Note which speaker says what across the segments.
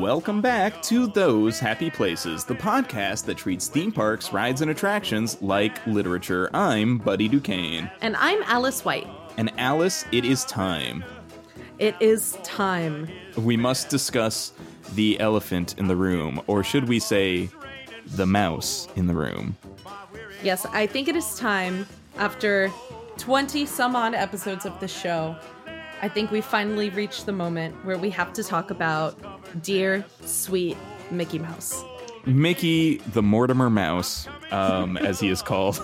Speaker 1: Welcome back to Those Happy Places, the podcast that treats theme parks, rides, and attractions like literature. I'm Buddy Duquesne.
Speaker 2: And I'm Alice White.
Speaker 1: And Alice, it is time.
Speaker 2: It is time.
Speaker 1: We must discuss the elephant in the room, or should we say, the mouse in the room.
Speaker 2: Yes, I think it is time after 20 some odd episodes of the show. I think we finally reached the moment where we have to talk about dear, sweet Mickey Mouse.
Speaker 1: Mickey the Mortimer Mouse, um, as he is called.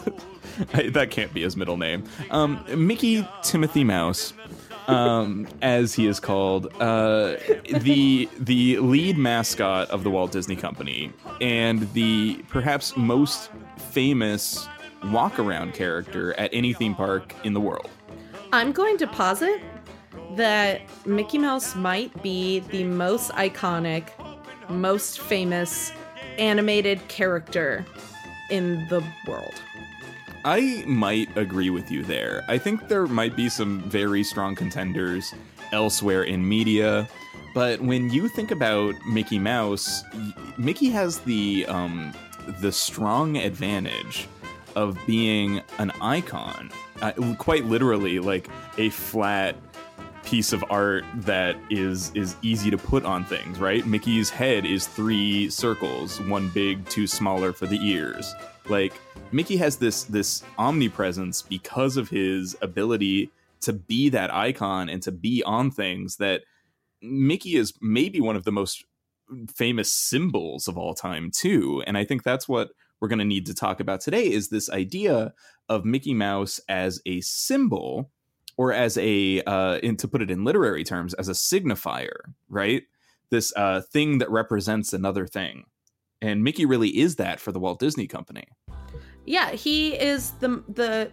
Speaker 1: that can't be his middle name. Um, Mickey Timothy Mouse, um, as he is called, uh, the the lead mascot of the Walt Disney Company, and the perhaps most famous walk around character at any theme park in the world.
Speaker 2: I'm going to posit that Mickey Mouse might be the most iconic, most famous animated character in the world.
Speaker 1: I might agree with you there. I think there might be some very strong contenders elsewhere in media, but when you think about Mickey Mouse, Mickey has the um, the strong advantage of being an icon, uh, quite literally, like a flat piece of art that is is easy to put on things, right? Mickey's head is three circles, one big, two smaller for the ears. Like Mickey has this this omnipresence because of his ability to be that icon and to be on things that Mickey is maybe one of the most famous symbols of all time too and i think that's what we're going to need to talk about today is this idea of mickey mouse as a symbol or as a uh, in, to put it in literary terms as a signifier right? This uh, thing that represents another thing. And mickey really is that for the walt disney company.
Speaker 2: Yeah he is the the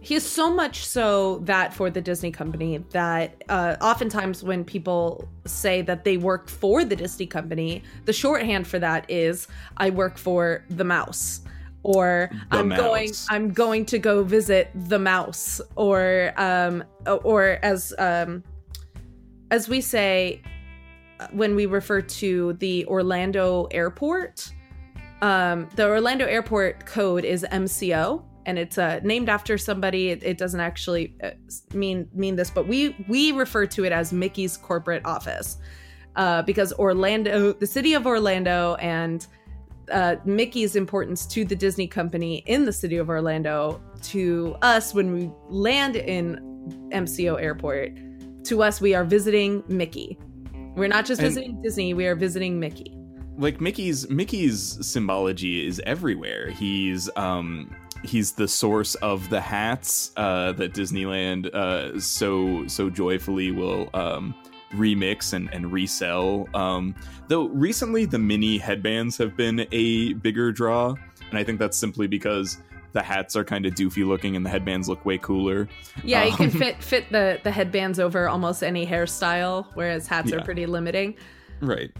Speaker 2: he is so much so that for the Disney company that uh, oftentimes when people say that they work for the Disney company, the shorthand for that is I work for the mouse or
Speaker 1: The
Speaker 2: I'm
Speaker 1: mouse.
Speaker 2: going I'm going to go visit the mouse or um or as um as we say when we refer to the Orlando airport um the Orlando airport code is MCO and it's uh, named after somebody it, it doesn't actually uh, mean mean this but we we refer to it as Mickey's corporate office uh, because Orlando the city of Orlando and uh, Mickey's importance to the Disney company in the city of Orlando to us when we land in MCO airport. To us we are visiting Mickey. We're not just
Speaker 1: And-
Speaker 2: visiting Disney we are visiting Mickey.
Speaker 1: Like Mickey's Mickey's symbology is everywhere. He's um he's the source of the hats uh that Disneyland uh so so joyfully will um remix and, and resell. Um though recently the Minnie headbands have been a bigger draw, and I think that's simply because the hats are kind of doofy looking and the headbands look way cooler.
Speaker 2: Yeah, you can
Speaker 1: Um,
Speaker 2: fit fit the the headbands over almost any hairstyle, whereas hats
Speaker 1: Yeah.
Speaker 2: are pretty limiting.
Speaker 1: Right.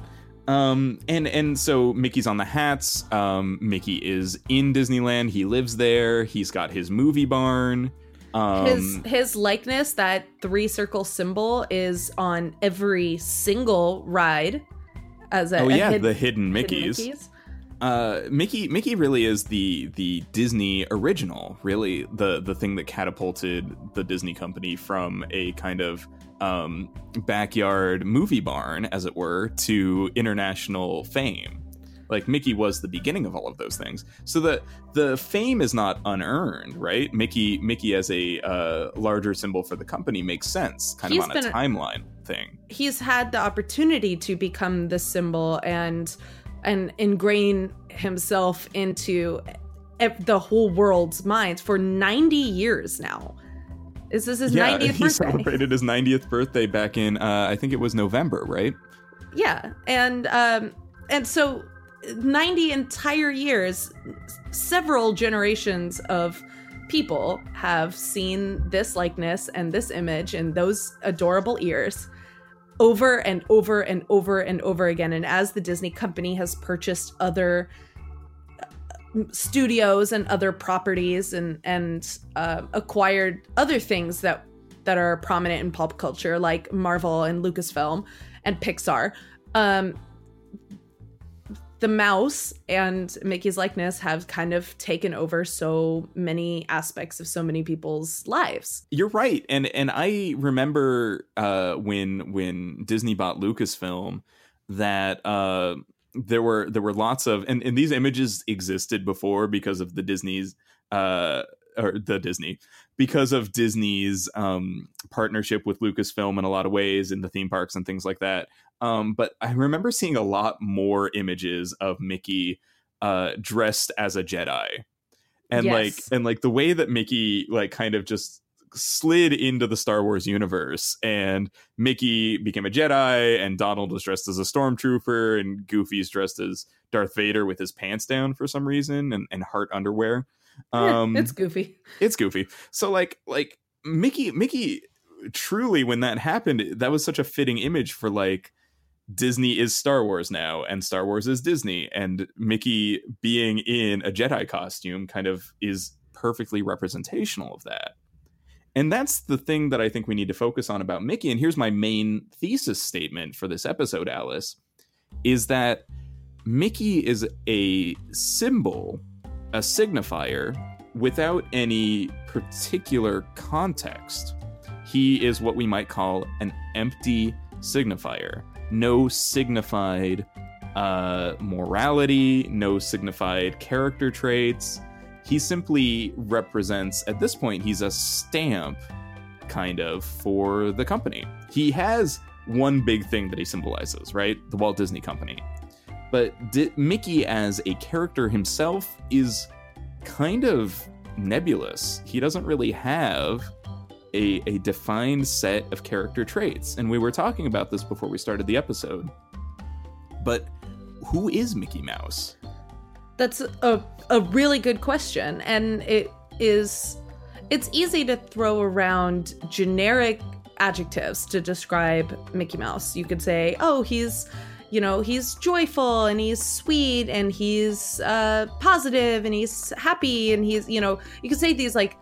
Speaker 1: Um, and and so Mickey's on the hats. Um, Mickey is in Disneyland. He lives there. He's got his movie barn. Um,
Speaker 2: his his likeness, that three circle symbol, is on every single ride. As a,
Speaker 1: oh
Speaker 2: a
Speaker 1: yeah,
Speaker 2: hid-
Speaker 1: the hidden
Speaker 2: hidden
Speaker 1: Mickeys. Uh, Mickey Mickey really is the the Disney original. Really, the the thing that catapulted the Disney company from a kind of um, backyard movie barn, as it were, to international fame. Like Mickey was the beginning of all of those things. So the the fame is not unearned, right? Mickey Mickey as a uh, larger symbol for the company makes sense, kind
Speaker 2: He's
Speaker 1: of on a timeline thing.
Speaker 2: He's had the opportunity to become the symbol and and ingrain himself into the whole world's minds for 90 years now. Is this his
Speaker 1: yeah,
Speaker 2: 90th
Speaker 1: he celebrated his 90th birthday back in uh, I think it was November, right?
Speaker 2: yeah and um and so 90 entire years several generations of people have seen this likeness and this image and those adorable ears over and over and over and over again. And as the disney company has purchased other uh, studios and other properties and and uh, acquired other things that that are prominent in pop culture like marvel and lucasfilm and pixar um the mouse and Mickey's likeness have kind of taken over so many aspects of so many people's lives.
Speaker 1: You're right. And and I remember uh when when Disney bought Lucasfilm that uh there were there were lots of and, and these images existed before because of the Disney's uh or the Disney because of Disney's um, partnership with Lucasfilm in a lot of ways in the theme parks and things like that. Um, but I remember seeing a lot more images of Mickey uh, dressed as a Jedi, and yes. like and like the way that Mickey like kind of just slid into the Star Wars universe, and Mickey became a Jedi, and Donald was dressed as a stormtrooper, and Goofy's dressed as Darth Vader with his pants down for some reason, and, and heart underwear.
Speaker 2: Um, it's goofy.
Speaker 1: It's goofy. So like like Mickey Mickey truly when that happened, that was such a fitting image for like Disney is Star Wars now, and Star Wars is Disney, and Mickey being in a Jedi costume kind of is perfectly representational of that. And that's the thing that I think we need to focus on about Mickey. And here's my main thesis statement for this episode, Alice, is that Mickey is a symbol, a signifier, without any particular context. He is what we might call an empty signifier no signified uh, morality, no signified character traits. He simply represents, at this point, he's a stamp kind of for the company. He has one big thing that he symbolizes, right? The Walt Disney Company. But D- Mickey as a character himself is kind of nebulous. He doesn't really have a, a defined set of character traits. And we were talking about this before we started the episode. But who is Mickey Mouse?
Speaker 2: That's a, a really good question. And it is it's easy to throw around generic adjectives to describe Mickey Mouse. You could say, oh, he's you know he's joyful and he's sweet and he's uh, positive and he's happy and he's you know you could say these like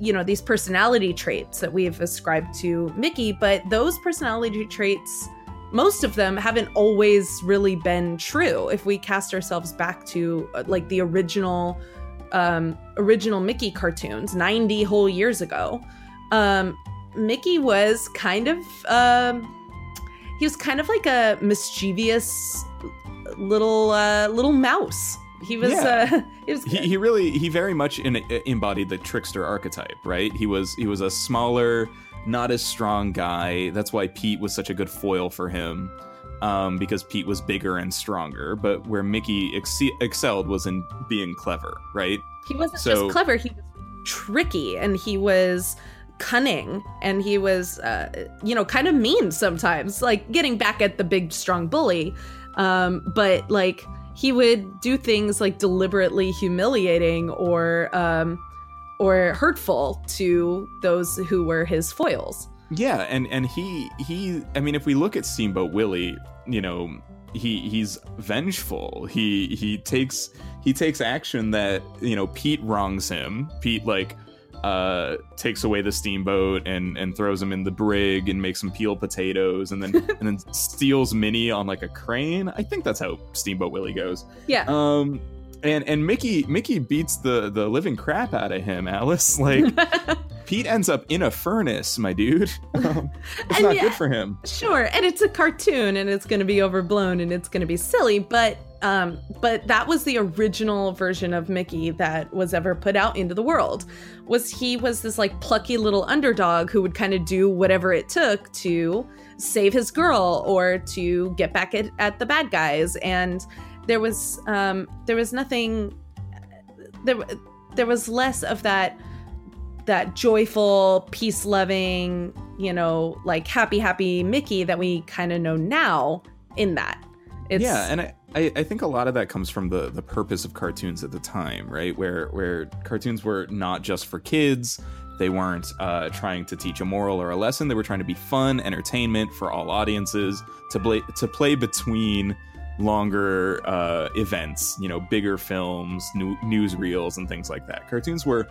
Speaker 2: you know these personality traits that we've ascribed to Mickey, but those personality traits most of them haven't always really been true if we cast ourselves back to uh, like the original um original Mickey cartoons 90 whole years ago. Um Mickey was kind of um he was kind of like a mischievous little uh little mouse he was yeah. uh
Speaker 1: he was he, he, really he very much in, embodied the trickster archetype right? He was he was a smaller not as strong guy. That's why pete was such a good foil for him um, because pete was bigger and stronger. But where mickey ex- excelled was in being clever right?
Speaker 2: He wasn't so, just clever he was tricky and he was cunning and he was uh, you know kind of mean sometimes like getting back at the big strong bully. Um, but like he would do things like deliberately humiliating or um, or hurtful to those who were his foils.
Speaker 1: Yeah, and and he he I mean if we look at Steamboat Willie, you know, he he's vengeful. He he takes he takes action that, you know, Pete wrongs him. Pete like uh, takes away the steamboat and and throws him in the brig and makes him peel potatoes and then and then steals Minnie on like a crane. I think that's how Steamboat Willie goes.
Speaker 2: Yeah.
Speaker 1: Um, and and Mickey Mickey beats the the living crap out of him. Alice like. Pete ends up in a furnace, my dude. Um, it's not yeah, good for him.
Speaker 2: Sure, and it's a cartoon, and it's going to be overblown, and it's going to be silly. But um, but that was the original version of Mickey that was ever put out into the world. Was he was this like plucky little underdog who would kind of do whatever it took to save his girl or to get back at, at the bad guys. And there was um, there was nothing there there was less of that that joyful, peace loving, you know, like happy happy Mickey that we kind of know now in that.
Speaker 1: It's, yeah, and I, I, I, think a lot of that comes from the the purpose of cartoons at the time, right? Where where cartoons were not just for kids. They weren't uh, trying to teach a moral or a lesson. They were trying to be fun, entertainment for all audiences to play to play between longer uh, events, you know, bigger films, new, newsreels, and things like that. Cartoons were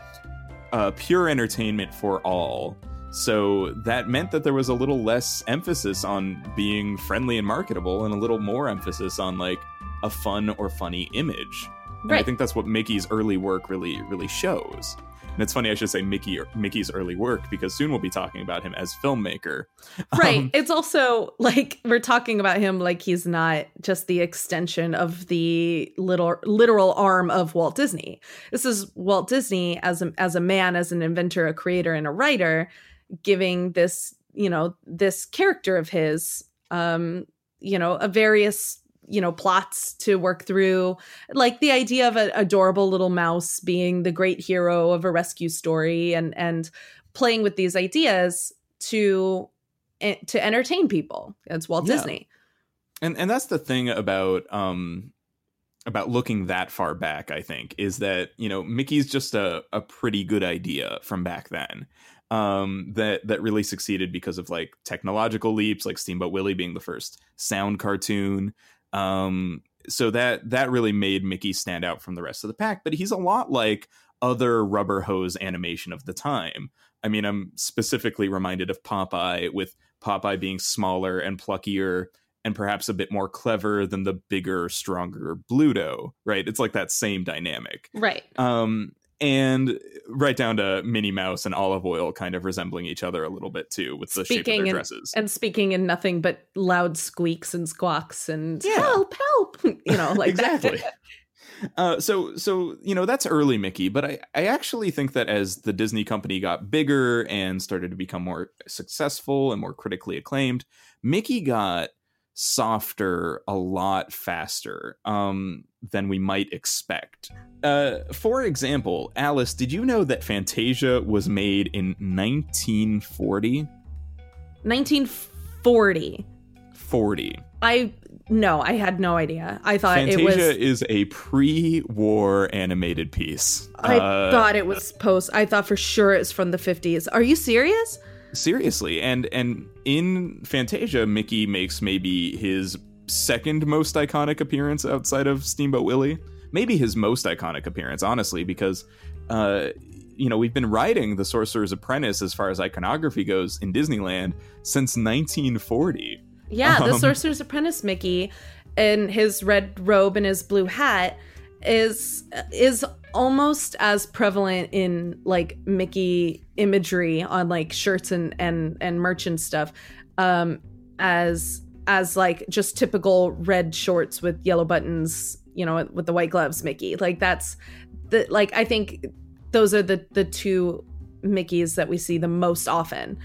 Speaker 1: uh, pure entertainment for all, So that meant that there was a little less emphasis on being friendly and marketable and a little more emphasis on like a fun or funny image. And
Speaker 2: Right.
Speaker 1: I think that's what Mickey's early work really really shows. And it's funny I should say Mickey Mickey's early work because soon we'll be talking about him as filmmaker.
Speaker 2: Right.
Speaker 1: Um,
Speaker 2: it's also like we're talking about him like he's not just the extension of the little literal arm of Walt Disney. This is Walt Disney as a as a man, as an inventor, a creator, and a writer, giving this, you know, this character of his um, you know, a various you know plots to work through like the idea of an adorable little mouse being the great hero of a rescue story and and playing with these ideas to eh, to entertain people. It's Walt
Speaker 1: Yeah.
Speaker 2: Disney.
Speaker 1: and and that's the thing about um about looking that far back i think is that you know mickey's just a, a pretty good idea from back then um that that really succeeded because of like technological leaps like steamboat willie being the first sound cartoon um so that that really made mickey stand out from the rest of the pack but he's a lot like other rubber hose animation of the time i mean i'm specifically reminded of popeye with popeye being smaller and pluckier and perhaps a bit more clever than the bigger, stronger Bluto, right? It's like that same dynamic.
Speaker 2: Right.
Speaker 1: Um, and right down to Minnie Mouse and Olive Oyl kind of resembling each other a little bit too with the shape of
Speaker 2: Speaking
Speaker 1: their dresses.
Speaker 2: And speaking in nothing but loud squeaks and squawks and
Speaker 1: Yeah.
Speaker 2: help, help, you know, like that.
Speaker 1: exactly. Uh, so so you know that's early Mickey, but I I actually think that as the Disney company got bigger and started to become more successful and more critically acclaimed, Mickey got softer a lot faster um, than we might expect. Uh, for example, Alice, did you know that Fantasia was made in 1940?
Speaker 2: 1940.
Speaker 1: 40.
Speaker 2: I no, I had no idea. I thought
Speaker 1: Fantasia
Speaker 2: it was
Speaker 1: is a pre-war animated piece.
Speaker 2: I
Speaker 1: Uh,
Speaker 2: thought it was post. I thought for sure it's from the 50s. Are you serious?
Speaker 1: seriously and and in fantasia mickey makes maybe his second most iconic appearance outside of steamboat willie. Maybe his most iconic appearance honestly because uh you know we've been writing the sorcerer's apprentice as far as iconography goes in disneyland since 1940
Speaker 2: Yeah, the
Speaker 1: Um,
Speaker 2: Sorcerer's Apprentice Mickey in his red robe and his blue hat is is almost as prevalent in like Mickey imagery on like shirts and and and merch and stuff um as as like just typical red shorts with yellow buttons, you know, with the white gloves Mickey. Like that's the like I think those are the the two Mickeys that we see the most often.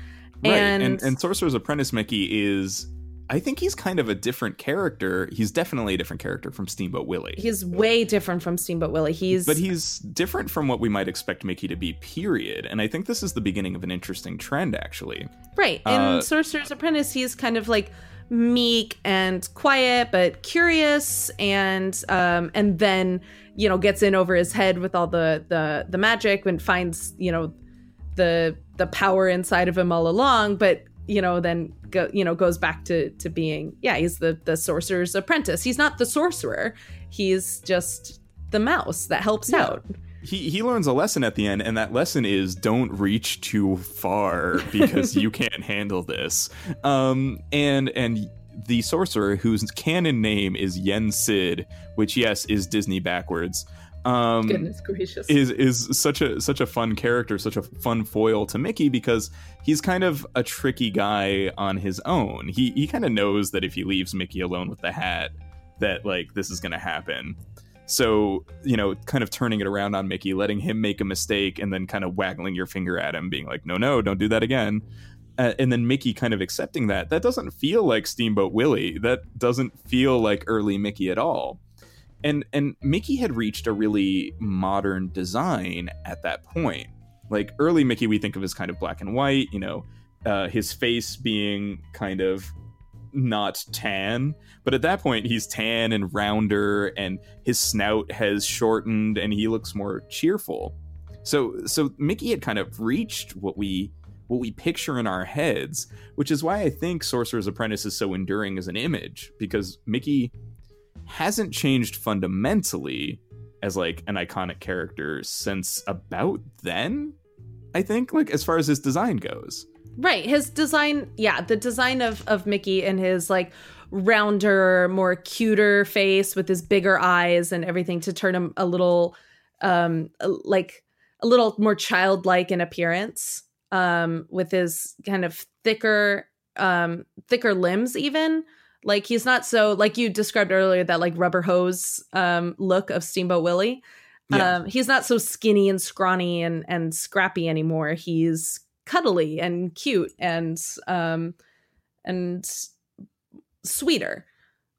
Speaker 1: right
Speaker 2: And,
Speaker 1: and and sorcerer's apprentice mickey is i think he's kind of a different character he's definitely a different character from steamboat willie
Speaker 2: he's way different from Steamboat Willie. He's
Speaker 1: but he's different from what we might expect Mickey to be, period. And I think this is the beginning of an interesting trend, actually.
Speaker 2: right in
Speaker 1: uh,
Speaker 2: Sorcerer's Apprentice. He's kind of like meek and quiet, but curious, and um, and then you know gets in over his head with all the the the magic and finds you know the the power inside of him all along, but you know then go you know goes back to to being yeah he's the the sorcerer's apprentice. He's not the sorcerer. He's just the mouse that helps
Speaker 1: Yeah.
Speaker 2: out.
Speaker 1: He he learns a lesson at the end, and that lesson is don't reach too far because you can't handle this. Um, and and the sorcerer whose canon name is Yen Sid, which yes is Disney backwards. Um,
Speaker 2: Goodness gracious.
Speaker 1: is is such a such a fun character, such a fun foil to Mickey because he's kind of a tricky guy on his own. He he kind of knows that if he leaves Mickey alone with the hat, that like this is going to happen. So you know, kind of turning it around on Mickey, letting him make a mistake, and then kind of waggling your finger at him, being like, "No, no, don't do that again." Uh, and then Mickey kind of accepting that. That doesn't feel like Steamboat Willie. That doesn't feel like early Mickey at all and and Mickey had reached a really modern design at that point. Like early Mickey, we think of as kind of black and white. You know, uh, his face being kind of not tan, but at that point he's tan and rounder, and his snout has shortened, and he looks more cheerful. So so Mickey had kind of reached what we what we picture in our heads, which is why I think Sorcerer's Apprentice is so enduring as an image because Mickey hasn't changed fundamentally as like an iconic character since about then i think like as far as his design goes
Speaker 2: Right. His design, yeah, the design of of Mickey and his like rounder, more cuter face with his bigger eyes and everything to turn him a little um like a little more childlike in appearance. Um with his kind of thicker um thicker limbs even. Like he's not so like you described earlier that like rubber hose um look of Steamboat Willie.
Speaker 1: Yeah.
Speaker 2: Um he's not so skinny and scrawny and and scrappy anymore. He's cuddly and cute and um and sweeter.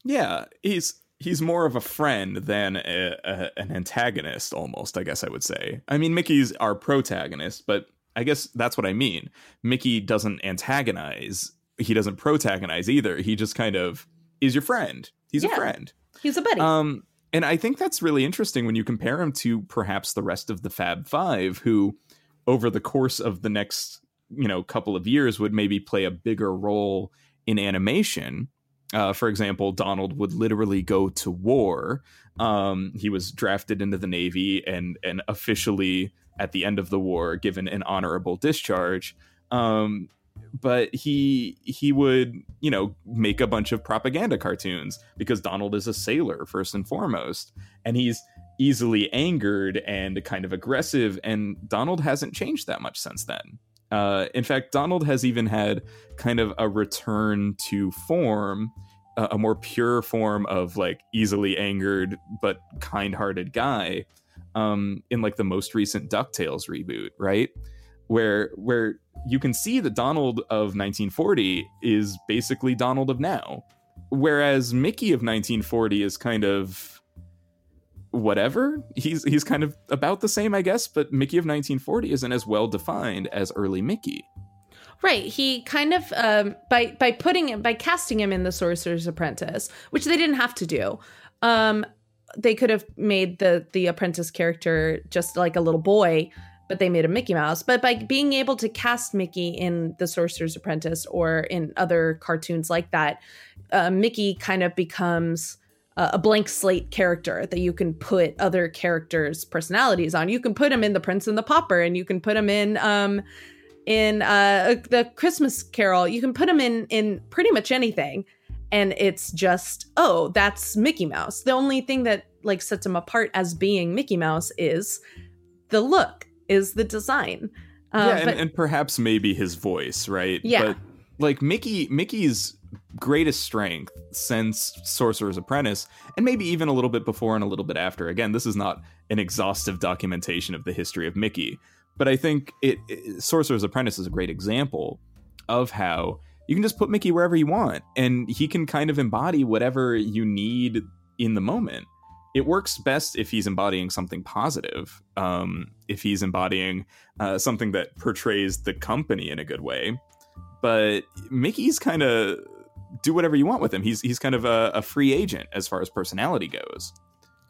Speaker 1: Yeah, he's he's more of a friend than a, a, an antagonist almost, I guess I would say. I mean, Mickey's our protagonist, but I guess that's what I mean. Mickey doesn't antagonize, he doesn't protagonize either. He just kind of is your friend. He's
Speaker 2: Yeah.
Speaker 1: a friend.
Speaker 2: He's a buddy.
Speaker 1: Um, and I think that's really interesting when you compare him to perhaps the rest of the Fab Five, who, over the course of the next you know couple of years, would maybe play a bigger role in animation. Uh, for example, Donald would literally go to war. Um, he was drafted into the Navy and and officially at the end of the war given an honorable discharge. Um, but he he would you know make a bunch of propaganda cartoons because Donald is a sailor first and foremost, and he's easily angered and kind of aggressive, and Donald hasn't changed that much since then. Uh, in fact, Donald has even had kind of a return to form, a, more pure form of like easily angered but kind-hearted guy, um, in like the most recent Ducktales reboot, right? Where where you can see that Donald of 1940 is basically Donald of now, whereas Mickey of 1940 is kind of whatever. He's he's kind of about the same, I guess, but Mickey of 1940 isn't as well defined as early Mickey.
Speaker 2: Right. He kind of um, by by putting him by casting him in the Sorcerer's Apprentice, which they didn't have to do. Um, they could have made the the apprentice character just like a little boy, but they made a Mickey Mouse. But by being able to cast Mickey in the Sorcerer's Apprentice or in other cartoons like that, uh, Mickey kind of becomes a a blank slate character that you can put other characters' personalities on. You can put him in The Prince and the Pauper, and you can put him in um, in uh, the Christmas Carol. You can put him in in pretty much anything, and it's just oh, that's Mickey Mouse. The only thing that like sets him apart as being Mickey Mouse is the look, is the design. Uh,
Speaker 1: yeah, and,
Speaker 2: but
Speaker 1: and perhaps maybe his voice, right?
Speaker 2: Yeah.
Speaker 1: But like Mickey Mickey's greatest strength since Sorcerer's Apprentice, and maybe even a little bit before and a little bit after. Again, this is not an exhaustive documentation of the history of Mickey, but I think it, it Sorcerer's Apprentice is a great example of how you can just put Mickey wherever you want, and he can kind of embody whatever you need in the moment. It works best if he's embodying something positive. Um, if he's embodying uh, something that portrays the company in a good way. But Mickey's kind of do whatever you want with him. He's he's kind of a, a free agent as far as personality goes.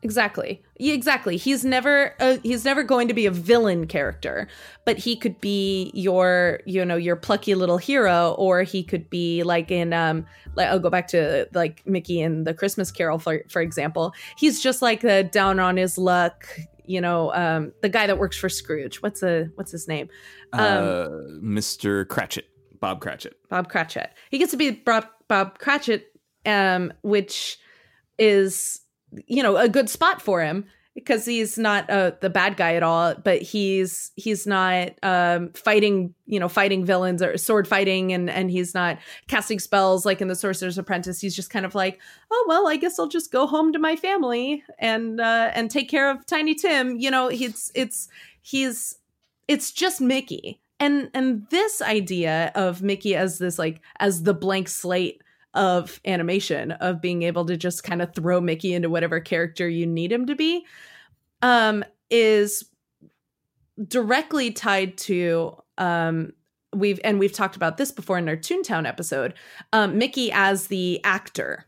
Speaker 2: Exactly. Yeah, exactly. He's never uh, he's never going to be a villain character, but he could be your you know your plucky little hero, or he could be like in um like I'll go back to like Mickey in the Christmas Carol for for example. He's just like the down on his luck, you know, um the guy that works for Scrooge. What's a what's his name? Um,
Speaker 1: uh, Mr. Cratchit, Bob Cratchit.
Speaker 2: Bob Cratchit. He gets to be Bob, Bob Cratchit, um, which is you know a good spot for him because he's not uh, the bad guy at all, but he's he's not um, fighting you know fighting villains or sword fighting, and and he's not casting spells like in the Sorcerer's Apprentice. He's just kind of like, oh well, I guess I'll just go home to my family and uh, and take care of Tiny Tim. You know, it's it's he's it's just Mickey. And and this idea of Mickey as this like as the blank slate of animation of being able to just kind of throw Mickey into whatever character you need him to be um is directly tied to um we've and we've talked about this before in our Toontown episode um Mickey as the actor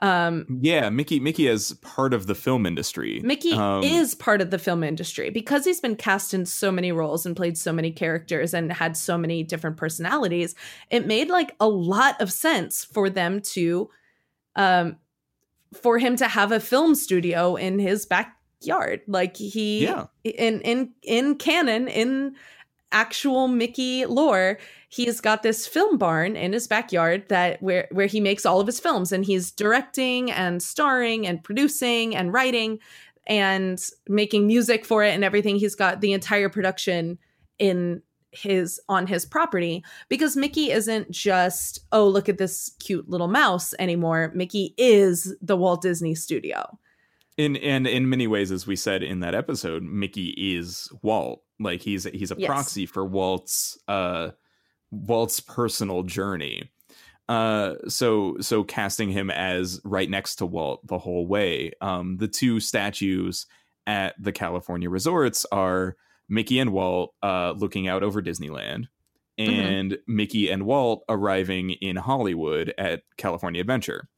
Speaker 2: um
Speaker 1: Yeah, Mickey Mickey is part of the film industry.
Speaker 2: Mickey
Speaker 1: Um,
Speaker 2: is part of the film industry because he's been cast in so many roles and played so many characters and had so many different personalities. It made like a lot of sense for them to um for him to have a film studio in his backyard. Like he
Speaker 1: Yeah.
Speaker 2: in in in canon in actual Mickey lore, he's got this film barn in his backyard that where where he makes all of his films and he's directing and starring and producing and writing and making music for it and everything. He's got the entire production in his on his property because Mickey isn't just oh look at this cute little mouse anymore. Mickey is the Walt Disney Studio.
Speaker 1: In and in many ways, as we said in that episode, Mickey is Walt. Like he's he's a
Speaker 2: Yes.
Speaker 1: proxy for Walt's uh Walt's personal journey. Uh so so casting him as right next to Walt the whole way. Um the two statues at the California resorts are Mickey and Walt uh looking out over Disneyland
Speaker 2: Mhm.
Speaker 1: and Mickey and Walt arriving in Hollywood at California Adventure.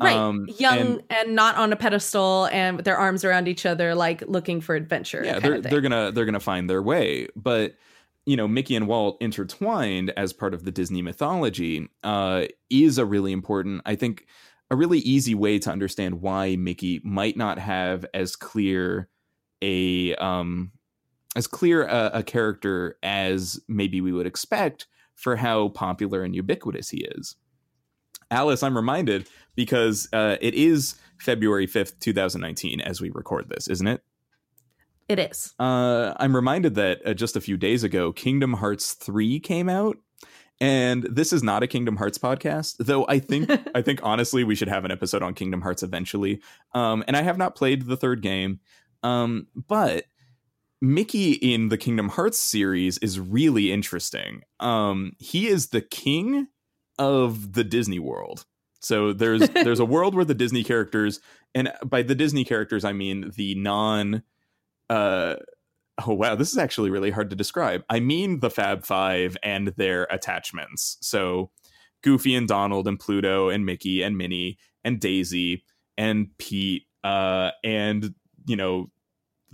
Speaker 2: Right.
Speaker 1: Um,
Speaker 2: Young
Speaker 1: and-
Speaker 2: and, not on a pedestal and with their arms around each other like looking for adventure.
Speaker 1: yeah they're they're gonna they're gonna find their way but you know mickey and walt intertwined as part of the disney mythology uh is a really important i think a really easy way to understand why mickey might not have as clear a um as clear a, a character as maybe we would expect for how popular and ubiquitous he is. Alice i'm reminded because uh, it is february 5th 2019 as we record this isn't it
Speaker 2: It is.
Speaker 1: uh, I'm reminded that uh, just a few days ago, Kingdom Hearts 3 came out. And this is not a Kingdom Hearts podcast, though I think I think honestly we should have an episode on Kingdom Hearts eventually. Um, and I have not played the third game, um, but Mickey in the Kingdom Hearts series is really interesting. Um, he is the king of the Disney world. So there's there's a world where the Disney characters, and by the Disney characters I mean the non uh oh wow this is actually really hard to describe. I mean the fab five and their attachments. So goofy and donald and pluto and mickey and minnie and daisy and pete uh and you know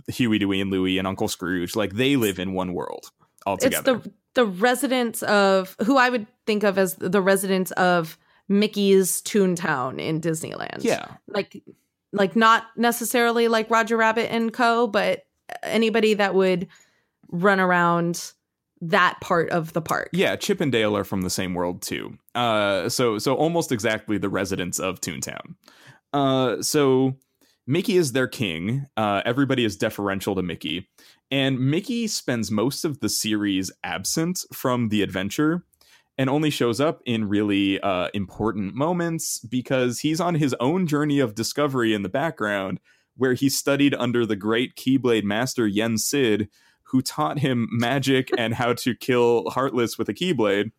Speaker 1: huey dewey and louie and uncle scrooge. Like they live in one world all
Speaker 2: It's the the residents of who I would think of as the residents of Mickey's Toontown in Disneyland.
Speaker 1: yeah.
Speaker 2: Like like not necessarily like Roger Rabbit and Co, but anybody that would run around that part of the park.
Speaker 1: yeah chip and dale are from the same world too. Uh so so almost exactly the residents of toontown. Uh so mickey is their king. Uh everybody is deferential to mickey. And mickey spends most of the series absent from the adventure and only shows up in really uh important moments because he's on his own journey of discovery in the background where he studied under the great keyblade master yen sid who taught him magic and how to kill Heartless with a Keyblade.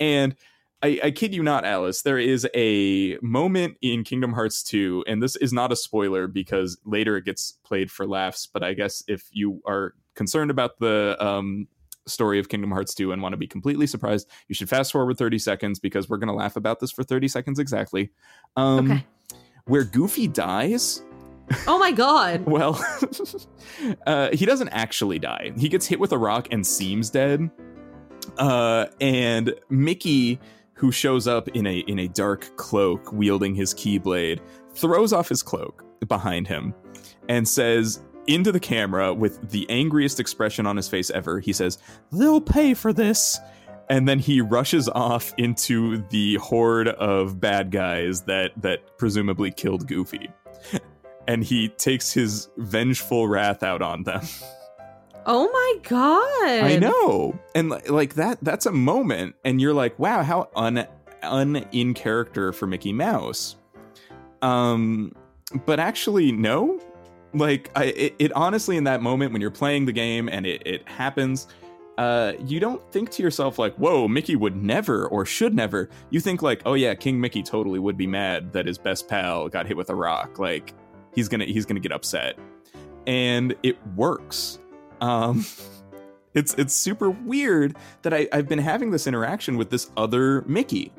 Speaker 1: And I, I kid you not, Alice, there is a moment in Kingdom Hearts 2, and this is not a spoiler because later it gets played for laughs. But I guess if you are concerned about the um, story of Kingdom Hearts 2 and want to be completely surprised, you should fast forward 30 seconds because we're going to laugh about this for 30 seconds exactly. Um,
Speaker 2: Okay.
Speaker 1: Where Goofy dies,
Speaker 2: Oh my god.
Speaker 1: well, uh, he doesn't actually die. He gets hit with a rock and seems dead. Uh, and Mickey, who shows up in a in a dark cloak wielding his keyblade, throws off his cloak behind him and says into the camera with the angriest expression on his face ever. He says, "They'll pay for this." And then he rushes off into the horde of bad guys that that presumably killed Goofy and he takes his vengeful wrath out on them.
Speaker 2: Oh my god.
Speaker 1: I know. And like that that's a moment and you're like, "Wow, how un un in character for Mickey Mouse." Um but actually no. Like I it, it honestly in that moment when you're playing the game and it it happens uh, you don't think to yourself like, "Whoa, Mickey would never or should never." You think like, "Oh yeah, King Mickey totally would be mad that his best pal got hit with a rock. Like, he's gonna he's gonna get upset," and it works. Um, it's it's super weird that I, I've been having this interaction with this other Mickey,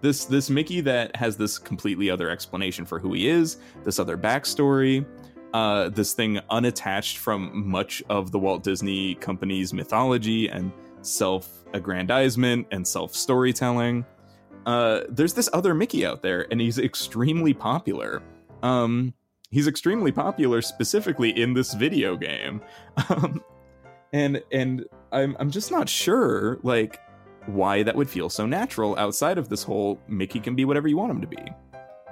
Speaker 1: this this Mickey that has this completely other explanation for who he is, this other backstory, uh, this thing unattached from much of the Walt Disney Company's mythology and self-aggrandizement and self-storytelling. Uh, there's this other Mickey out there, and he's extremely popular. Um, he's extremely popular specifically in this video game um, and and I'm, I'm just not sure like why that would feel so natural outside of this whole Mickey can be whatever you want him to be.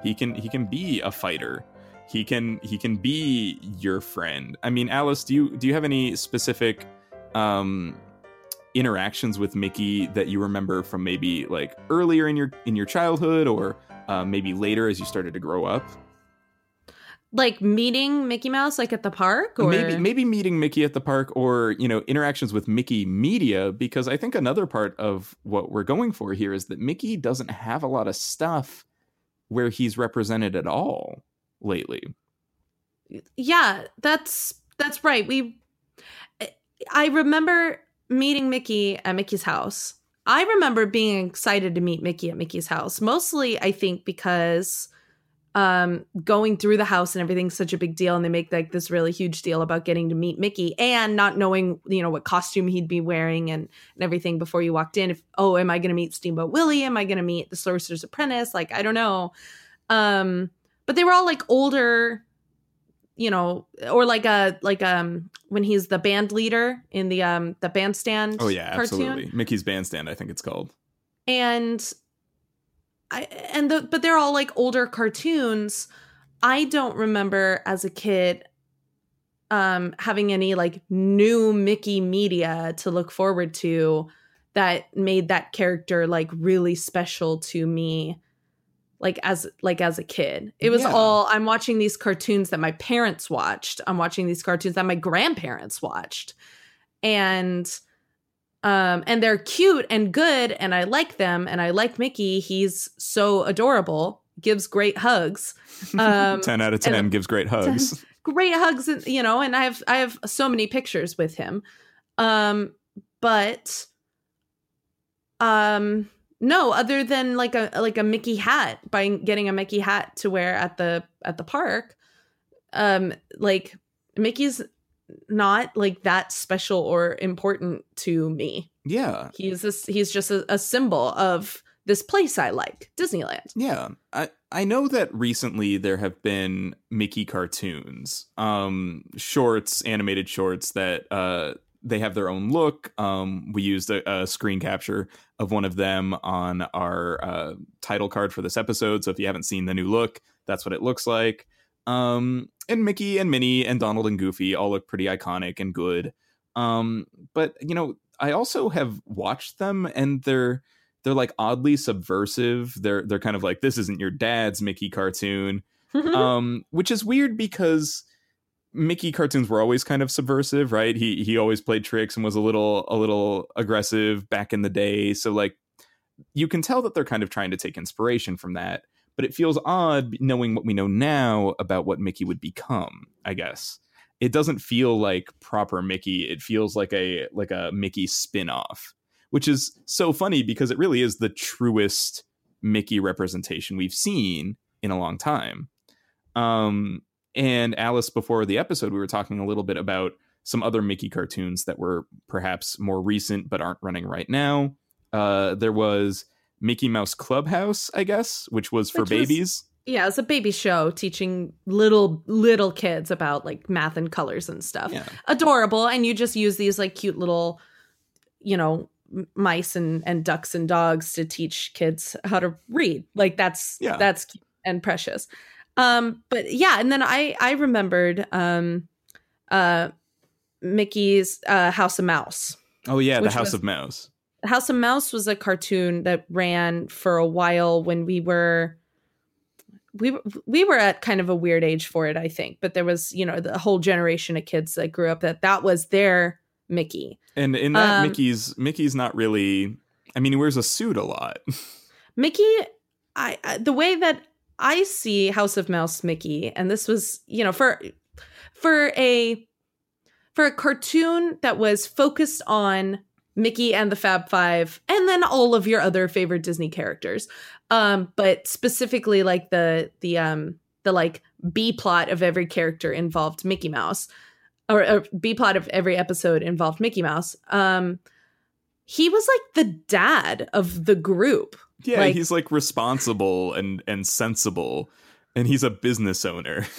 Speaker 1: He can he can be a fighter. He can he can be your friend. I mean, Alice, do you do you have any specific um interactions with Mickey that you remember from maybe like earlier in your in your childhood or uh, maybe later as you started to grow up?
Speaker 2: Like meeting Mickey Mouse, like at the park, or
Speaker 1: maybe maybe meeting Mickey at the park, or you know interactions with Mickey media. Because I think another part of what we're going for here is that Mickey doesn't have a lot of stuff where he's represented at all lately.
Speaker 2: Yeah, that's that's right. We I remember meeting Mickey at Mickey's house. I remember being excited to meet Mickey at Mickey's house. Mostly I think because um going through the house and everything's such a big deal and they make like this really huge deal about getting to meet Mickey and not knowing you know what costume he'd be wearing and, and everything before you walked in if oh am I going to meet Steamboat Willie am I going to meet the Sorcerer's Apprentice like I don't know um but they were all like older you know or like a like um when he's the band leader in the um the bandstand
Speaker 1: Oh yeah,
Speaker 2: cartoon.
Speaker 1: absolutely. Mickey's Bandstand, I think it's called.
Speaker 2: and I and the but they're all like older cartoons. I don't remember as a kid um having any like new Mickey media to look forward to that made that character like really special to me like as like as a kid. It was
Speaker 1: Yeah.
Speaker 2: all I'm watching these cartoons that my parents watched. I'm watching these cartoons that my grandparents watched. And um and they're cute and good and I like them and I like Mickey. He's so adorable, gives great hugs. Um
Speaker 1: 10 out of 10
Speaker 2: and-
Speaker 1: gives great hugs.
Speaker 2: great hugs and you know and i have i have so many pictures with him um but um no other than like a like a mickey hat by getting a mickey hat to wear at the at the park um like mickey's not like that special or important to me
Speaker 1: yeah.
Speaker 2: he's this he's just a, a symbol of this place i like disneyland
Speaker 1: Yeah, I I know that recently there have been Mickey cartoons, um, shorts, animated shorts that uh they have their own look. Um, we used a, a screen capture of one of them on our uh, title card for this episode. So if you haven't seen the new look, that's what it looks like. Um, and Mickey and Minnie and Donald and Goofy all look pretty iconic and good. Um, but you know, I also have watched them, and they're they're like oddly subversive. They're they're kind of like this isn't your dad's Mickey cartoon, um, which is weird because Mickey cartoons were always kind of subversive, right? He he always played tricks and was a little a little aggressive back in the day. So like you can tell that they're kind of trying to take inspiration from that, but it feels odd knowing what we know now about what Mickey would become, I guess. It doesn't feel like proper Mickey. It feels like a like a Mickey spin-off, which is so funny because it really is the truest Mickey representation we've seen in a long time. Um and Alice, before the episode, we were talking a little bit about some other Mickey cartoons that were perhaps more recent but aren't running right now. Uh, there was Mickey Mouse Clubhouse, I guess, which was for
Speaker 2: Which was-
Speaker 1: babies.
Speaker 2: Yeah, it's a baby show teaching little little kids about like math and colors and stuff.
Speaker 1: Yeah.
Speaker 2: Adorable, and you just use these like cute little, you know, mice and and ducks and dogs to teach kids how to read. Like that's
Speaker 1: Yeah.
Speaker 2: that's cute and precious. Um, but yeah, and then I I remembered um, uh, Mickey's uh, House of Mouse.
Speaker 1: Oh yeah, the House
Speaker 2: was-
Speaker 1: of Mouse.
Speaker 2: House of Mouse was a cartoon that ran for a while when we were we were- we were at kind of a weird age for it, I think. But there was, you know, the whole generation of kids that grew up that that was their Mickey.
Speaker 1: And in that,
Speaker 2: Um,
Speaker 1: Mickey's Mickey's not really. I mean, he wears a suit a lot.
Speaker 2: Mickey, I, I the way that I see House of Mouse Mickey, and this was, you know, for for a for a cartoon that was focused on Mickey and the Fab Five, and then all of your other favorite Disney characters, um, but specifically like the the um the like B plot of every character involved Mickey Mouse, or, or B plot of every episode involved Mickey Mouse. Um, he was like the dad of the group.
Speaker 1: yeah,
Speaker 2: Like-
Speaker 1: he's like responsible and and sensible, and he's a business owner.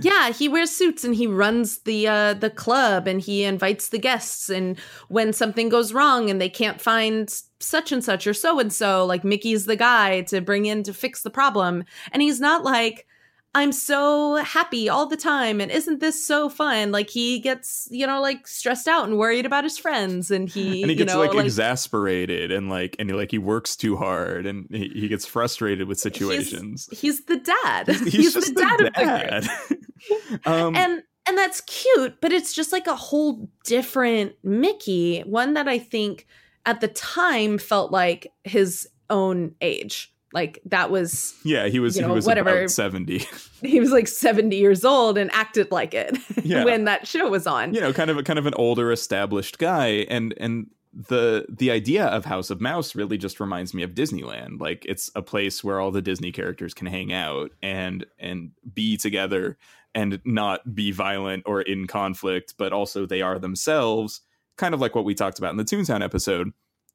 Speaker 2: Yeah, he wears suits and he runs the uh the club and he invites the guests and when something goes wrong and they can't find such and such or so and so, like Mickey's the guy to bring in to fix the problem. And he's not like I'm so happy all the time and isn't this so fun? Like he gets, you know, like stressed out and worried about his friends and he
Speaker 1: and he gets
Speaker 2: you know,
Speaker 1: like, exasperated and like and he, like he works too hard and he, he gets frustrated with situations.
Speaker 2: He's, he's the dad.
Speaker 1: He's,
Speaker 2: He's,
Speaker 1: just
Speaker 2: the dad, of the
Speaker 1: dad. um,
Speaker 2: and and that's cute but it's just like a whole different mickey one that i think at the time felt like his own age like that was
Speaker 1: yeah, he was
Speaker 2: you know,
Speaker 1: he was
Speaker 2: whatever.
Speaker 1: about seventy.
Speaker 2: he was like 70 years old and acted like it
Speaker 1: Yeah.
Speaker 2: when that show was on
Speaker 1: you know, kind of a kind of an older established guy, and and the the idea of House of Mouse really just reminds me of Disneyland. Like it's a place where all the Disney characters can hang out and and be together and not be violent or in conflict, but also they are themselves, kind of like what we talked about in the Toontown episode.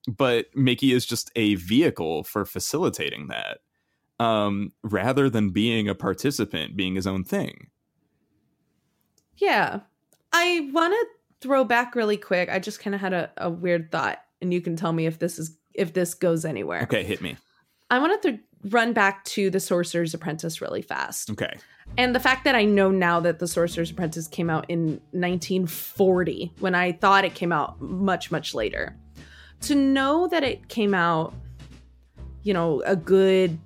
Speaker 1: But Mickey is just a vehicle for facilitating that. Um, rather than being a participant, being his own thing.
Speaker 2: yeah i want to throw back really quick i just kind of had a, a weird thought and you can tell me if this is if this goes anywhere
Speaker 1: Okay, hit me.
Speaker 2: i want to th- run back to the sorcerer's apprentice really fast
Speaker 1: Okay.
Speaker 2: And the fact that I know now that The Sorcerer's Apprentice came out in 1940, when I thought it came out much, much later. To know that it came out, you know, a good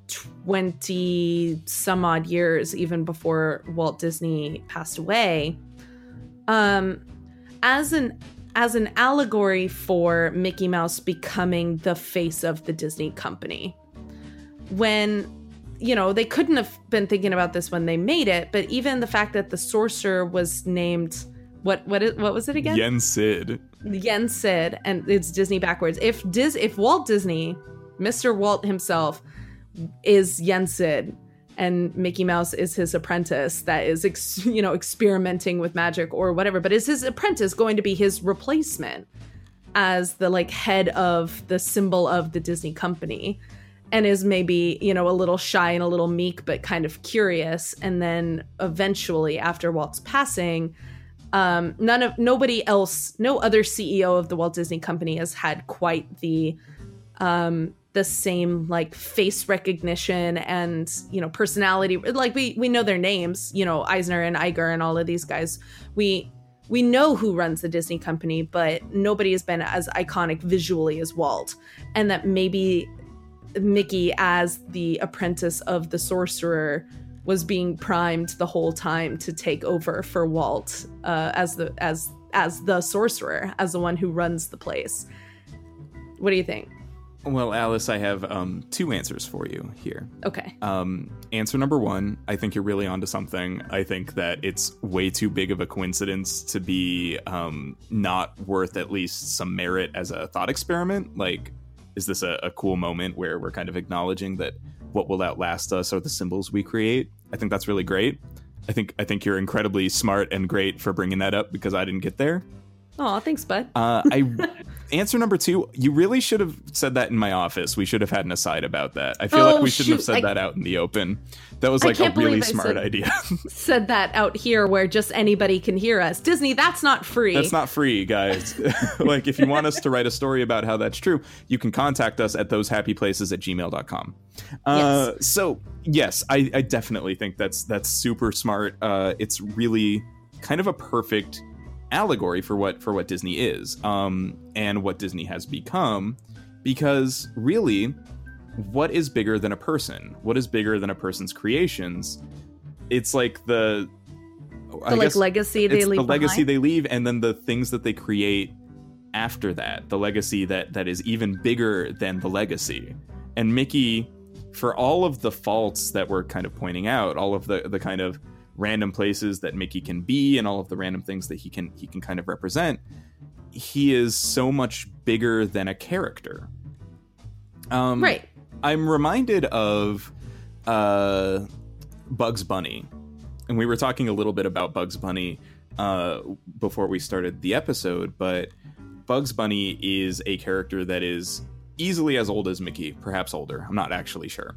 Speaker 2: 20 some odd years even before Walt Disney passed away, um, as an as an allegory for Mickey Mouse becoming the face of the Disney company. When you know, they couldn't have been thinking about this when they made it, but even the fact that the sorcerer was named what what what was it again?
Speaker 1: Yen Sid.
Speaker 2: Yen Sid, and it's Disney backwards. If Dis if Walt Disney, Mr. Walt himself, is Yen Sid, and Mickey Mouse is his apprentice that is ex, you know experimenting with magic or whatever, but is his apprentice going to be his replacement as the like head of the symbol of the Disney company? and is maybe you know a little shy and a little meek but kind of curious and then eventually after walt's passing um none of nobody else no other ceo of the walt disney company has had quite the um the same like face recognition and you know personality. Like we we know their names you know eisner and Iger and all of these guys. We we know who runs the disney company but nobody has been as iconic visually as walt. And that maybe Mickey as the apprentice of the sorcerer was being primed the whole time to take over for Walt uh, as the as as the sorcerer, as the one who runs the place. What do you think?
Speaker 1: Well, Alice, I have um, two answers for you here.
Speaker 2: Okay.
Speaker 1: Um, answer number one, I think you're really onto something. I think that it's way too big of a coincidence to be um, not worth at least some merit as a thought experiment. Like, is this a, a cool moment where we're kind of acknowledging that what will outlast us are the symbols we create? I think that's really great. I think I think you're incredibly smart and great for bringing that up because I didn't get there.
Speaker 2: Oh, thanks, bud.
Speaker 1: Uh, I answer number two. You really should have said that in my office. We should have had an aside about that. I feel
Speaker 2: Oh,
Speaker 1: like we shouldn't have said
Speaker 2: I-
Speaker 1: that out in the open. That was like a really smart
Speaker 2: said-
Speaker 1: idea.
Speaker 2: Said that out here where just anybody can hear us. Disney, that's not free.
Speaker 1: That's not free, guys. like, if you want us to write a story about how that's true, you can contact us at thosehappyplaces at gmail.com. Uh, So, yes, I, I definitely think that's that's super smart. Uh, it's really kind of a perfect allegory for what for what Disney is um, and what Disney has become. Because really, what is bigger than a person? What is bigger than a person's creations? It's like the
Speaker 2: the like legacy they leave
Speaker 1: the legacy they leave and then the things that they create after that the legacy that that is even bigger than the legacy and mickey for all of the faults that we're kind of pointing out all of the the kind of random places that mickey can be and all of the random things that he can he can kind of represent he is so much bigger than a character um
Speaker 2: right.
Speaker 1: I'm reminded of uh, Bugs Bunny, and we were talking a little bit about Bugs Bunny uh, before we started the episode. But Bugs Bunny is a character that is easily as old as Mickey, perhaps older. I'm not actually sure,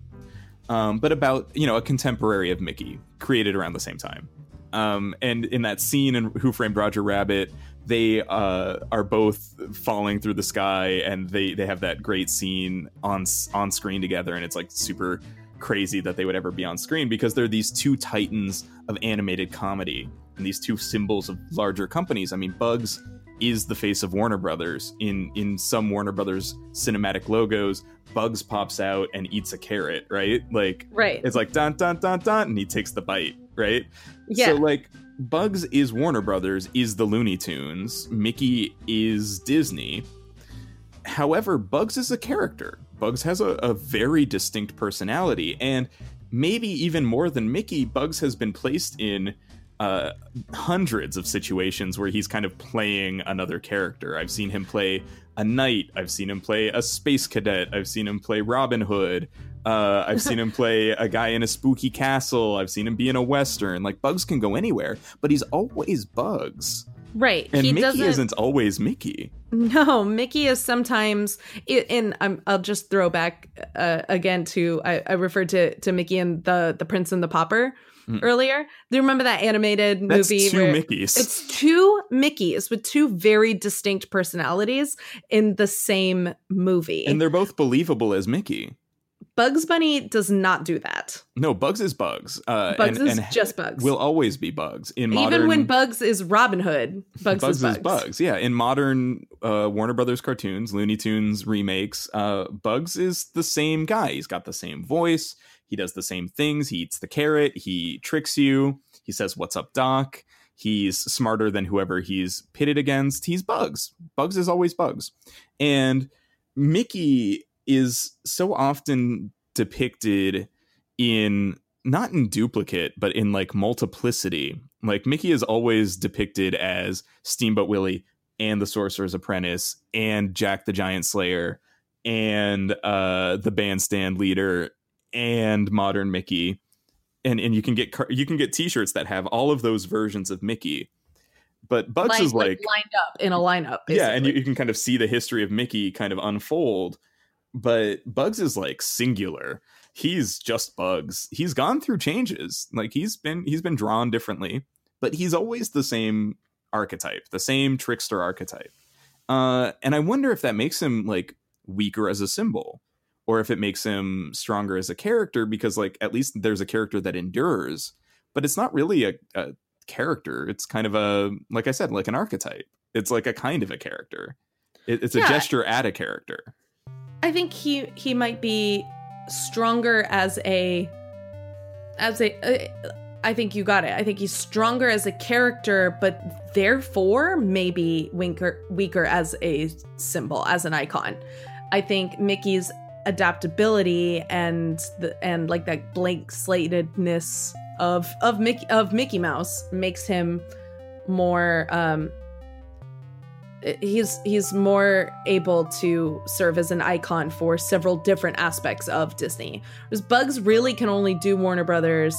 Speaker 1: um, but about you know a contemporary of Mickey, created around the same time. Um, and in that scene in Who Framed Roger Rabbit, they uh, are both falling through the sky, and they they have that great scene on on screen together, and it's like super crazy that they would ever be on screen because they're these two titans of animated comedy and these two symbols of larger companies. I mean, Bugs is the face of Warner Brothers. In in some Warner Brothers cinematic logos, Bugs pops out and eats a carrot, right? Like
Speaker 2: right.
Speaker 1: It's like dun dun dun dun and he takes the bite, right?
Speaker 2: Yeah.
Speaker 1: So like Bugs is Warner Brothers, is the Looney Tunes, Mickey is Disney. However, Bugs is a character. Bugs has a, a very distinct personality, and maybe even more than Mickey, Bugs has been placed in uh, hundreds of situations where he's kind of playing another character. I've seen him play a knight. I've seen him play a space cadet. I've seen him play Robin Hood. Uh, I've seen him play a guy in a spooky castle. I've seen him be in a western. Like Bugs can go anywhere, but he's always Bugs.
Speaker 2: Right.
Speaker 1: And
Speaker 2: he
Speaker 1: Mickey
Speaker 2: doesn't...
Speaker 1: isn't always Mickey.
Speaker 2: No, Mickey is sometimes. And I'm, I'll just throw back uh, again to I, I referred to to Mickey and the the Prince and the Pauper mm. earlier. Do you remember that animated
Speaker 1: That's
Speaker 2: movie?
Speaker 1: two Mickeys.
Speaker 2: It's two Mickeys with two very distinct personalities in the same movie,
Speaker 1: and they're both believable as Mickey.
Speaker 2: Bugs Bunny does not do that.
Speaker 1: No, Bugs is Bugs. Uh,
Speaker 2: Bugs
Speaker 1: and,
Speaker 2: is
Speaker 1: and
Speaker 2: just Bugs.
Speaker 1: Will always be Bugs in modern.
Speaker 2: Even when Bugs is Robin Hood, Bugs,
Speaker 1: Bugs
Speaker 2: is, Bugs.
Speaker 1: is Bugs. Yeah, in modern uh, Warner Brothers cartoons, Looney Tunes remakes, uh, Bugs is the same guy. He's got the same voice. He does the same things. He eats the carrot. He tricks you. He says, "What's up, Doc?" He's smarter than whoever he's pitted against. He's Bugs. Bugs is always Bugs, and Mickey is so often depicted in not in duplicate, but in like multiplicity. Like Mickey is always depicted as Steamboat Willie and the Sorcerer's Apprentice and Jack the Giant Slayer and uh, the bandstand leader and modern Mickey. And and you can get you can get T-shirts that have all of those versions of Mickey. But Bugs
Speaker 2: like,
Speaker 1: is like,
Speaker 2: like, lined up in a lineup. Basically.
Speaker 1: Yeah, and you, you can kind of see the history of Mickey kind of unfold but Bugs is like singular. He's just Bugs. He's gone through changes. Like he's been he's been drawn differently, but he's always the same archetype, the same trickster archetype. Uh, and I wonder if that makes him like weaker as a symbol, or if it makes him stronger as a character because like at least there's a character that endures, but it's not really a, a character. It's kind of a like I said, like an archetype. It's like a kind of a character. It, it's a gesture at a character.
Speaker 2: I think he he might be stronger as a as a. Uh, I think you got it. I think he's stronger as a character, but therefore maybe weaker weaker as a symbol, as an icon. I think Mickey's adaptability and the and like that blank slatedness of of Mickey of Mickey Mouse makes him more um he's he's more able to serve as an icon for several different aspects of Disney. Whereas Bugs really can only do Warner Brothers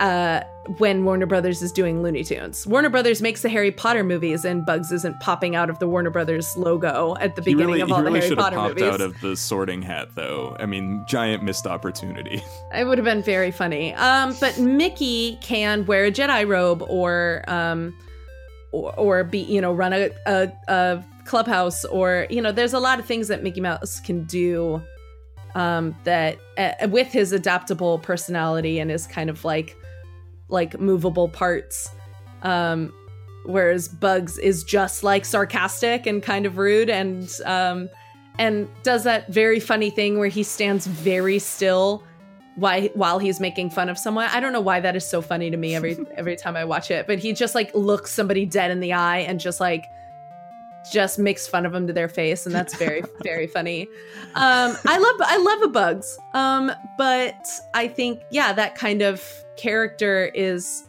Speaker 2: uh when Warner Brothers is doing Looney Tunes. Warner Brothers makes the Harry Potter movies and Bugs isn't popping out of the Warner Brothers logo at the beginning
Speaker 1: really,
Speaker 2: of all
Speaker 1: really
Speaker 2: the Harry
Speaker 1: should have
Speaker 2: Potter
Speaker 1: popped
Speaker 2: movies.
Speaker 1: out of the sorting hat, though. I mean, giant missed opportunity.
Speaker 2: It would have been very funny. Um, but Mickey can wear a Jedi robe or um, or, or be you know run a, a a clubhouse or you know there's a lot of things that Mickey Mouse can do um, that uh, with his adaptable personality and his kind of like like movable parts. Um, whereas Bugs is just like sarcastic and kind of rude and um, and does that very funny thing where he stands very still while while he's making fun of someone. I don't know why that is so funny to me every every time I watch it, but he just like looks somebody dead in the eye and just like just makes fun of them to their face and that's very very funny. Um I love I love a bugs. Um but I think yeah, that kind of character is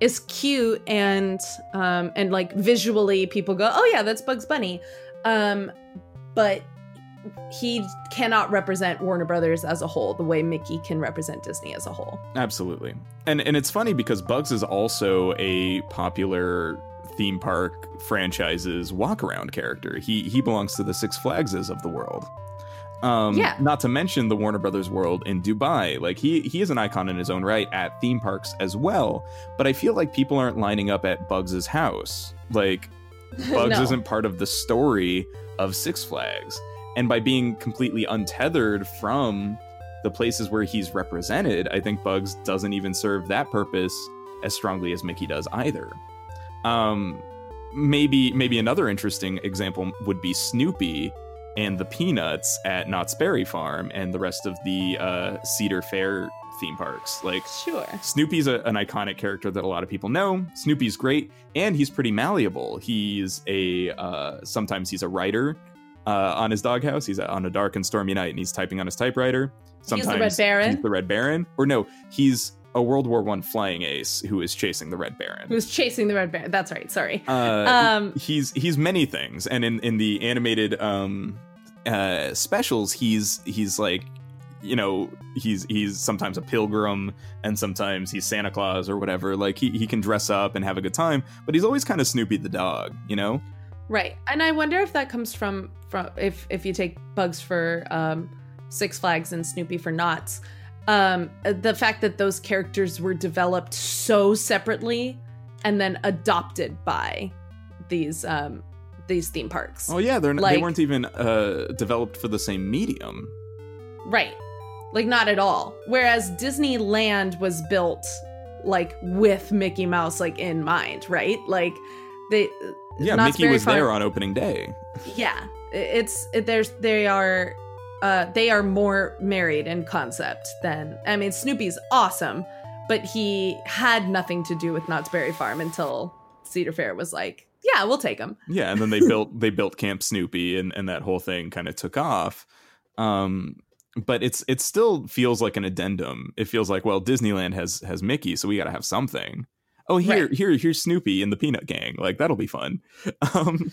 Speaker 2: is cute and um and like visually people go, "Oh yeah, that's Bugs Bunny." Um but he cannot represent Warner Brothers as a whole the way Mickey can represent Disney as a whole.
Speaker 1: Absolutely. And and it's funny because Bugs is also a popular theme park franchise's walk around character. He he belongs to the Six Flagses of the world. Um,
Speaker 2: Yeah.
Speaker 1: Not to mention the Warner Brothers world in Dubai. Like he he is an icon in his own right at theme parks as well. But I feel like people aren't lining up at Bugs's house. Like Bugs
Speaker 2: No.
Speaker 1: isn't part of the story of Six Flags. And by being completely untethered from the places where he's represented, I think Bugs doesn't even serve that purpose as strongly as Mickey does either. Um, maybe maybe another interesting example would be Snoopy and the Peanuts at Knott's Berry Farm and the rest of the uh, Cedar Fair theme parks. Like
Speaker 2: Sure.
Speaker 1: Snoopy's a, an iconic character that a lot of people know. Snoopy's great, and he's pretty malleable. He's a uh, sometimes he's a writer uh, on his doghouse. He's on a dark and stormy night, and he's typing on his typewriter.
Speaker 2: Sometimes the Red Baron?
Speaker 1: He's the Red Baron, or no, he's a World War One flying ace who is chasing the Red Baron.
Speaker 2: Who's chasing the red Baron? That's right. Sorry.
Speaker 1: Uh,
Speaker 2: Um,
Speaker 1: he's he's many things, and in in the animated um uh specials, he's he's like you know he's he's sometimes a pilgrim and sometimes he's Santa Claus or whatever. Like he he can dress up and have a good time, but he's always kind of Snoopy the dog, you know.
Speaker 2: Right. And I wonder if that comes from from if if you take Bugs for um Six Flags and Snoopy for Knott's. Um the fact that those characters were developed so separately and then adopted by these um these theme parks.
Speaker 1: Oh yeah, they're n they weren't even uh developed for the same medium.
Speaker 2: Right. Like not at all. Whereas Disneyland was built like with Mickey Mouse like in mind, right? Like they
Speaker 1: Yeah, Mickey was there on opening day.
Speaker 2: yeah it's it, there's they are uh they are more married in concept than i mean snoopy's awesome but he had nothing to do with knott's berry farm until cedar fair was like yeah we'll take him
Speaker 1: Yeah, and then they built they built Camp Snoopy and and that whole thing kind of took off. Um but it's it still feels like an addendum. It feels like well Disneyland has has Mickey, so we got to have something. Oh, here
Speaker 2: Right.
Speaker 1: here here's Snoopy and the Peanut Gang. Like that'll be fun. Um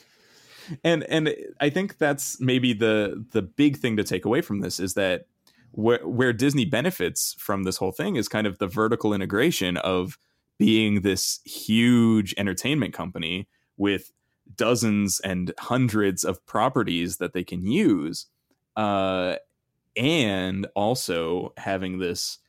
Speaker 1: and and I think that's maybe the the big thing to take away from this is that where where Disney benefits from this whole thing is kind of the vertical integration of being this huge entertainment company with dozens and hundreds of properties that they can use uh, and also having this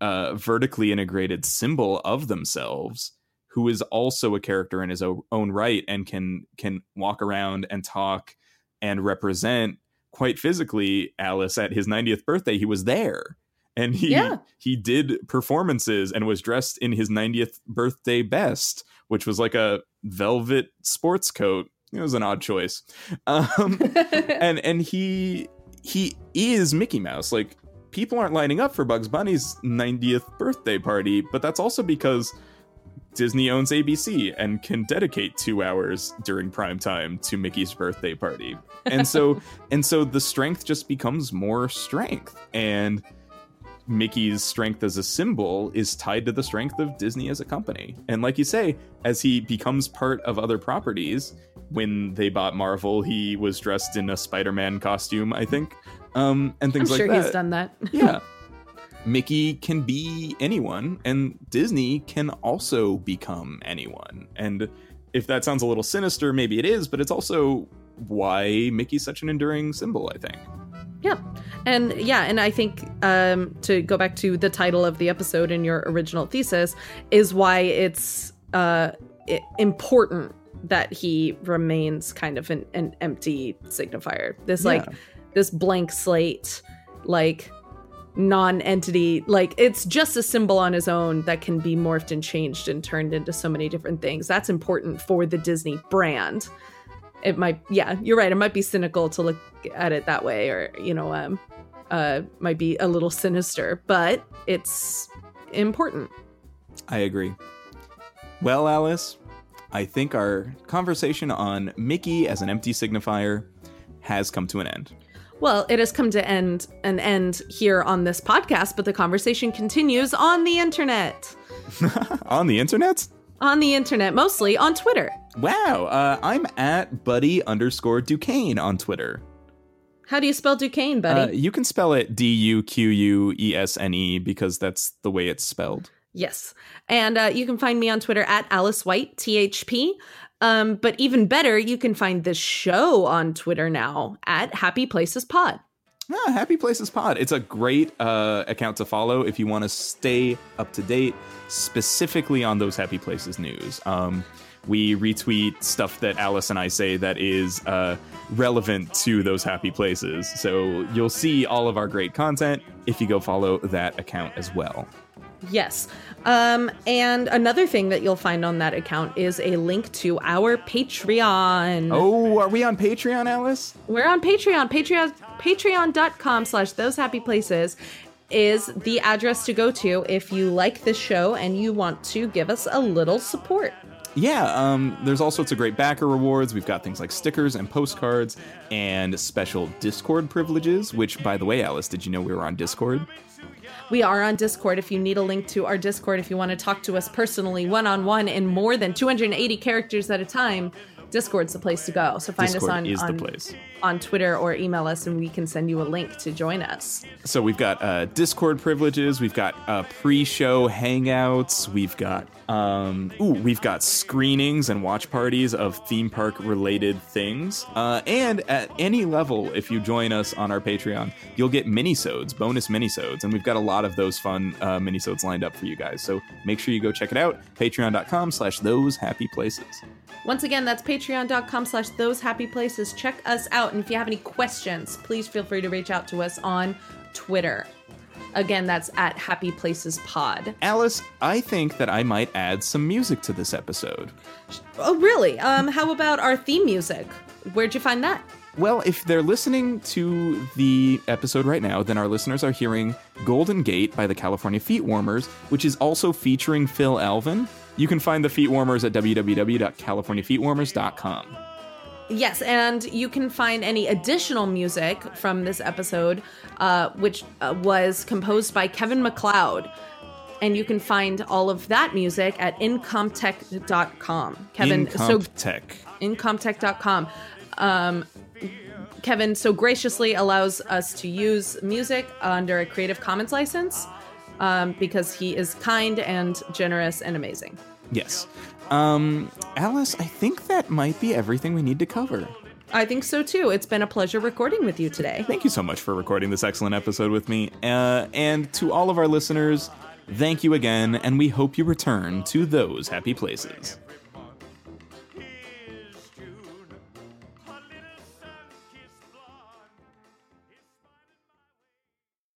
Speaker 1: uh, vertically integrated symbol of themselves who is also a character in his own right and can can walk around and talk and represent quite physically Alice at his 90th birthday he was there and he
Speaker 2: Yeah.
Speaker 1: he did performances and was dressed in his 90th birthday best which was like a velvet sports coat it was an odd choice um and and he he is Mickey Mouse. Like people aren't lining up for Bugs Bunny's 90th birthday party, but that's also because Disney owns ABC and can dedicate 2 hours during prime time to Mickey's birthday party. And so and so the strength just becomes more strength and Mickey's strength as a symbol is tied to the strength of Disney as a company. And like you say, as he becomes part of other properties, when they bought Marvel, he was dressed in a Spider-Man costume, I think, um, and
Speaker 2: i'm
Speaker 1: things like
Speaker 2: sure
Speaker 1: that.
Speaker 2: Sure he's done that
Speaker 1: yeah, Mickey can be anyone, and Disney can also become anyone. And if that sounds a little sinister, maybe it is, but it's also why Mickey's such an enduring symbol. I think.
Speaker 2: Yeah. And yeah, and I think um, to go back to the title of the episode in your original thesis is why it's uh, important that he remains kind of an, an empty signifier. This like
Speaker 1: Yeah.
Speaker 2: this blank slate, like non-entity like it's just a symbol on his own that can be morphed and changed and turned into so many different things that's important for the disney brand it might yeah you're right it might be cynical to look at it that way or you know um uh might be a little sinister but it's important
Speaker 1: I agree. Well, Alice, I think our conversation on Mickey as an empty signifier has come to an end.
Speaker 2: Well it has come to end an end here on this podcast but the conversation continues on the internet
Speaker 1: on the internet?
Speaker 2: on the internet mostly on twitter
Speaker 1: Wow, uh, I'm at buddy underscore Duquesne on Twitter.
Speaker 2: how do you spell duquesne buddy
Speaker 1: Uh, you can spell it D U Q U E S N E because that's the way it's spelled.
Speaker 2: Yes. And uh, you can find me on Twitter at Alice White, THP. Um, but even better, you can find this show on Twitter now at Happy Places Pod.
Speaker 1: Ah, Happy Places Pod. It's a great uh, account to follow if you want to stay up to date, specifically on those Happy Places news. Um, we retweet stuff that Alice and I say that is uh, relevant to those happy places. So you'll see all of our great content if you go follow that account as well.
Speaker 2: Yes. Um, and another thing that you'll find on that account is a link to our Patreon.
Speaker 1: Oh, are we on Patreon, Alice?
Speaker 2: We're on Patreon. Patreon patreon.com slash those happy places is the address to go to if you like this show and you want to give us a little support.
Speaker 1: Yeah, um, there's all sorts of great backer rewards. We've got things like stickers and postcards and special Discord privileges, which, by the way, Alice, did you know we were on Discord?
Speaker 2: We are on Discord. If you need a link to our Discord, if you want to talk to us personally, one on one, in more than 280 characters at a time, Discord's the place to go. So find
Speaker 1: Discord
Speaker 2: us on
Speaker 1: is the
Speaker 2: on,
Speaker 1: place.
Speaker 2: on Twitter or email us, and we can send you a link to join us.
Speaker 1: So we've got uh, Discord privileges, we've got uh, pre-show hangouts, we've got um, ooh, we've got screenings and watch parties of theme park related things. Uh, and at any level, if you join us on our Patreon, you'll get minisodes, bonus minisodes, and we've got a lot of those fun uh, minisodes lined up for you guys. So make sure you go check it out. Patreon.com/slash Those Happy Places.
Speaker 2: Once again, that's patreon.com slash those happy places. Check us out. And if you have any questions, please feel free to reach out to us on Twitter. Again, that's at Happy Places Pod.
Speaker 1: Alice, I think that I might add some music to this episode.
Speaker 2: Oh, really? Um, how about our theme music? Where'd you find that?
Speaker 1: Well, if they're listening to the episode right now, then our listeners are hearing Golden Gate by the California Feetwarmers, which is also featuring Phil Alvin. You can find the Feetwarmers at www.californiafeetwarmers.com.
Speaker 2: Yes, and you can find any additional music from this episode, uh, which uh, was composed by Kevin MacLeod. And you can find all of that music at incompetech.com. Kevin, so
Speaker 1: Incompetech.
Speaker 2: incompetech.com. Um, Kevin so graciously allows us to use music under a Creative Commons license um, because he is kind and generous and amazing.
Speaker 1: Yes. Um, Alice, I think that might be everything we need to cover.
Speaker 2: I think so too. It's been a pleasure recording with you today.
Speaker 1: Thank you so much for recording this excellent episode with me. Uh, and to all of our listeners, thank you again, and we hope you return to those happy places.